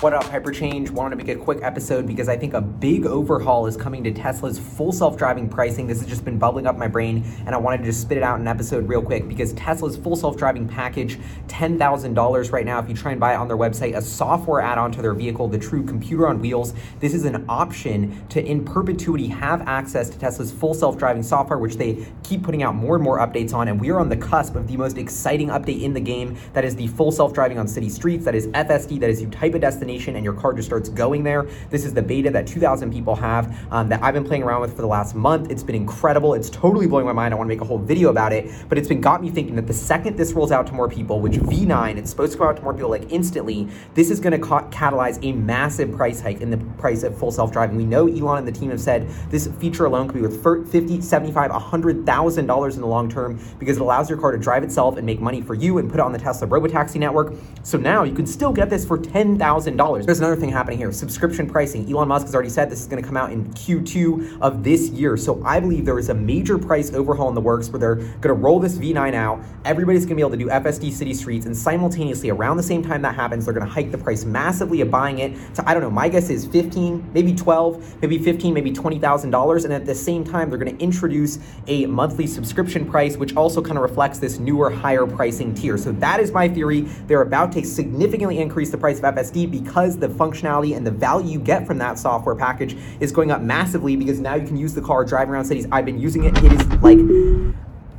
What up, Hyperchange? Wanted to make a quick episode because I think a big overhaul is coming to Tesla's full self driving pricing. This has just been bubbling up my brain, and I wanted to just spit it out in an episode real quick because Tesla's full self driving package, $10,000 right now, if you try and buy it on their website, a software add on to their vehicle, the true computer on wheels. This is an option to, in perpetuity, have access to Tesla's full self driving software, which they keep putting out more and more updates on. And we are on the cusp of the most exciting update in the game that is the full self driving on city streets, that is FSD, that is you type a destination destination and your car just starts going there. This is the beta that 2,000 people have um, that I've been playing around with for the last month. It's been incredible. It's totally blowing my mind. I want to make a whole video about it, but it's been got me thinking that the second this rolls out to more people, which V9, it's supposed to go out to more people like instantly, this is going to ca- catalyze a massive price hike in the price of full self-driving. We know Elon and the team have said this feature alone could be worth 50, 75, $100,000 in the long term because it allows your car to drive itself and make money for you and put it on the Tesla Robotaxi network. So now you can still get this for $10,000 $1,000. There's another thing happening here subscription pricing. Elon Musk has already said this is going to come out in Q2 of this year. So I believe there is a major price overhaul in the works where they're going to roll this V9 out. Everybody's going to be able to do FSD city streets. And simultaneously, around the same time that happens, they're going to hike the price massively of buying it to, I don't know, my guess is 15, maybe 12, maybe 15, maybe $20,000. And at the same time, they're going to introduce a monthly subscription price, which also kind of reflects this newer, higher pricing tier. So that is my theory. They're about to significantly increase the price of FSD because the functionality and the value you get from that software package is going up massively because now you can use the car, drive around cities. I've been using it. It is like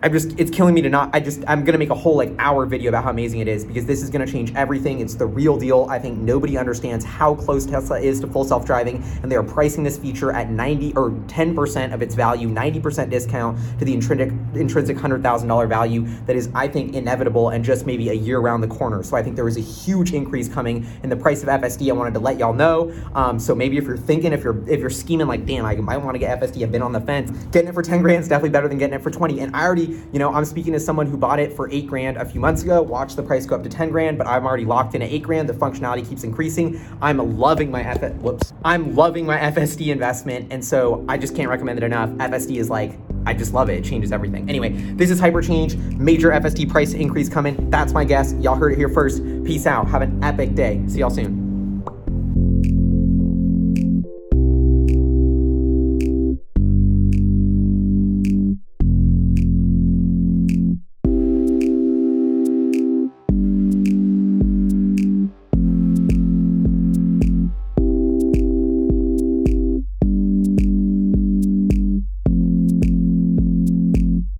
I'm just it's killing me to not I just I'm gonna make a whole like hour video about how amazing it is because this is gonna change everything. It's the real deal. I think nobody understands how close Tesla is to full self-driving, and they are pricing this feature at 90 or 10% of its value, 90% discount to the intrinsic intrinsic hundred thousand dollar value that is, I think, inevitable and just maybe a year around the corner. So I think there is a huge increase coming in the price of FSD. I wanted to let y'all know. Um, so maybe if you're thinking, if you're if you're scheming like, damn, I might want to get FSD. I've been on the fence. Getting it for 10 grand is definitely better than getting it for 20. And I already you know, I'm speaking as someone who bought it for eight grand a few months ago, watched the price go up to 10 grand, but I'm already locked in at eight grand. The functionality keeps increasing. I'm loving my F whoops. I'm loving my FSD investment. And so I just can't recommend it enough. FSD is like, I just love it. It changes everything. Anyway, this is Hyperchange. Major FSD price increase coming. That's my guess. Y'all heard it here first. Peace out. Have an epic day. See y'all soon.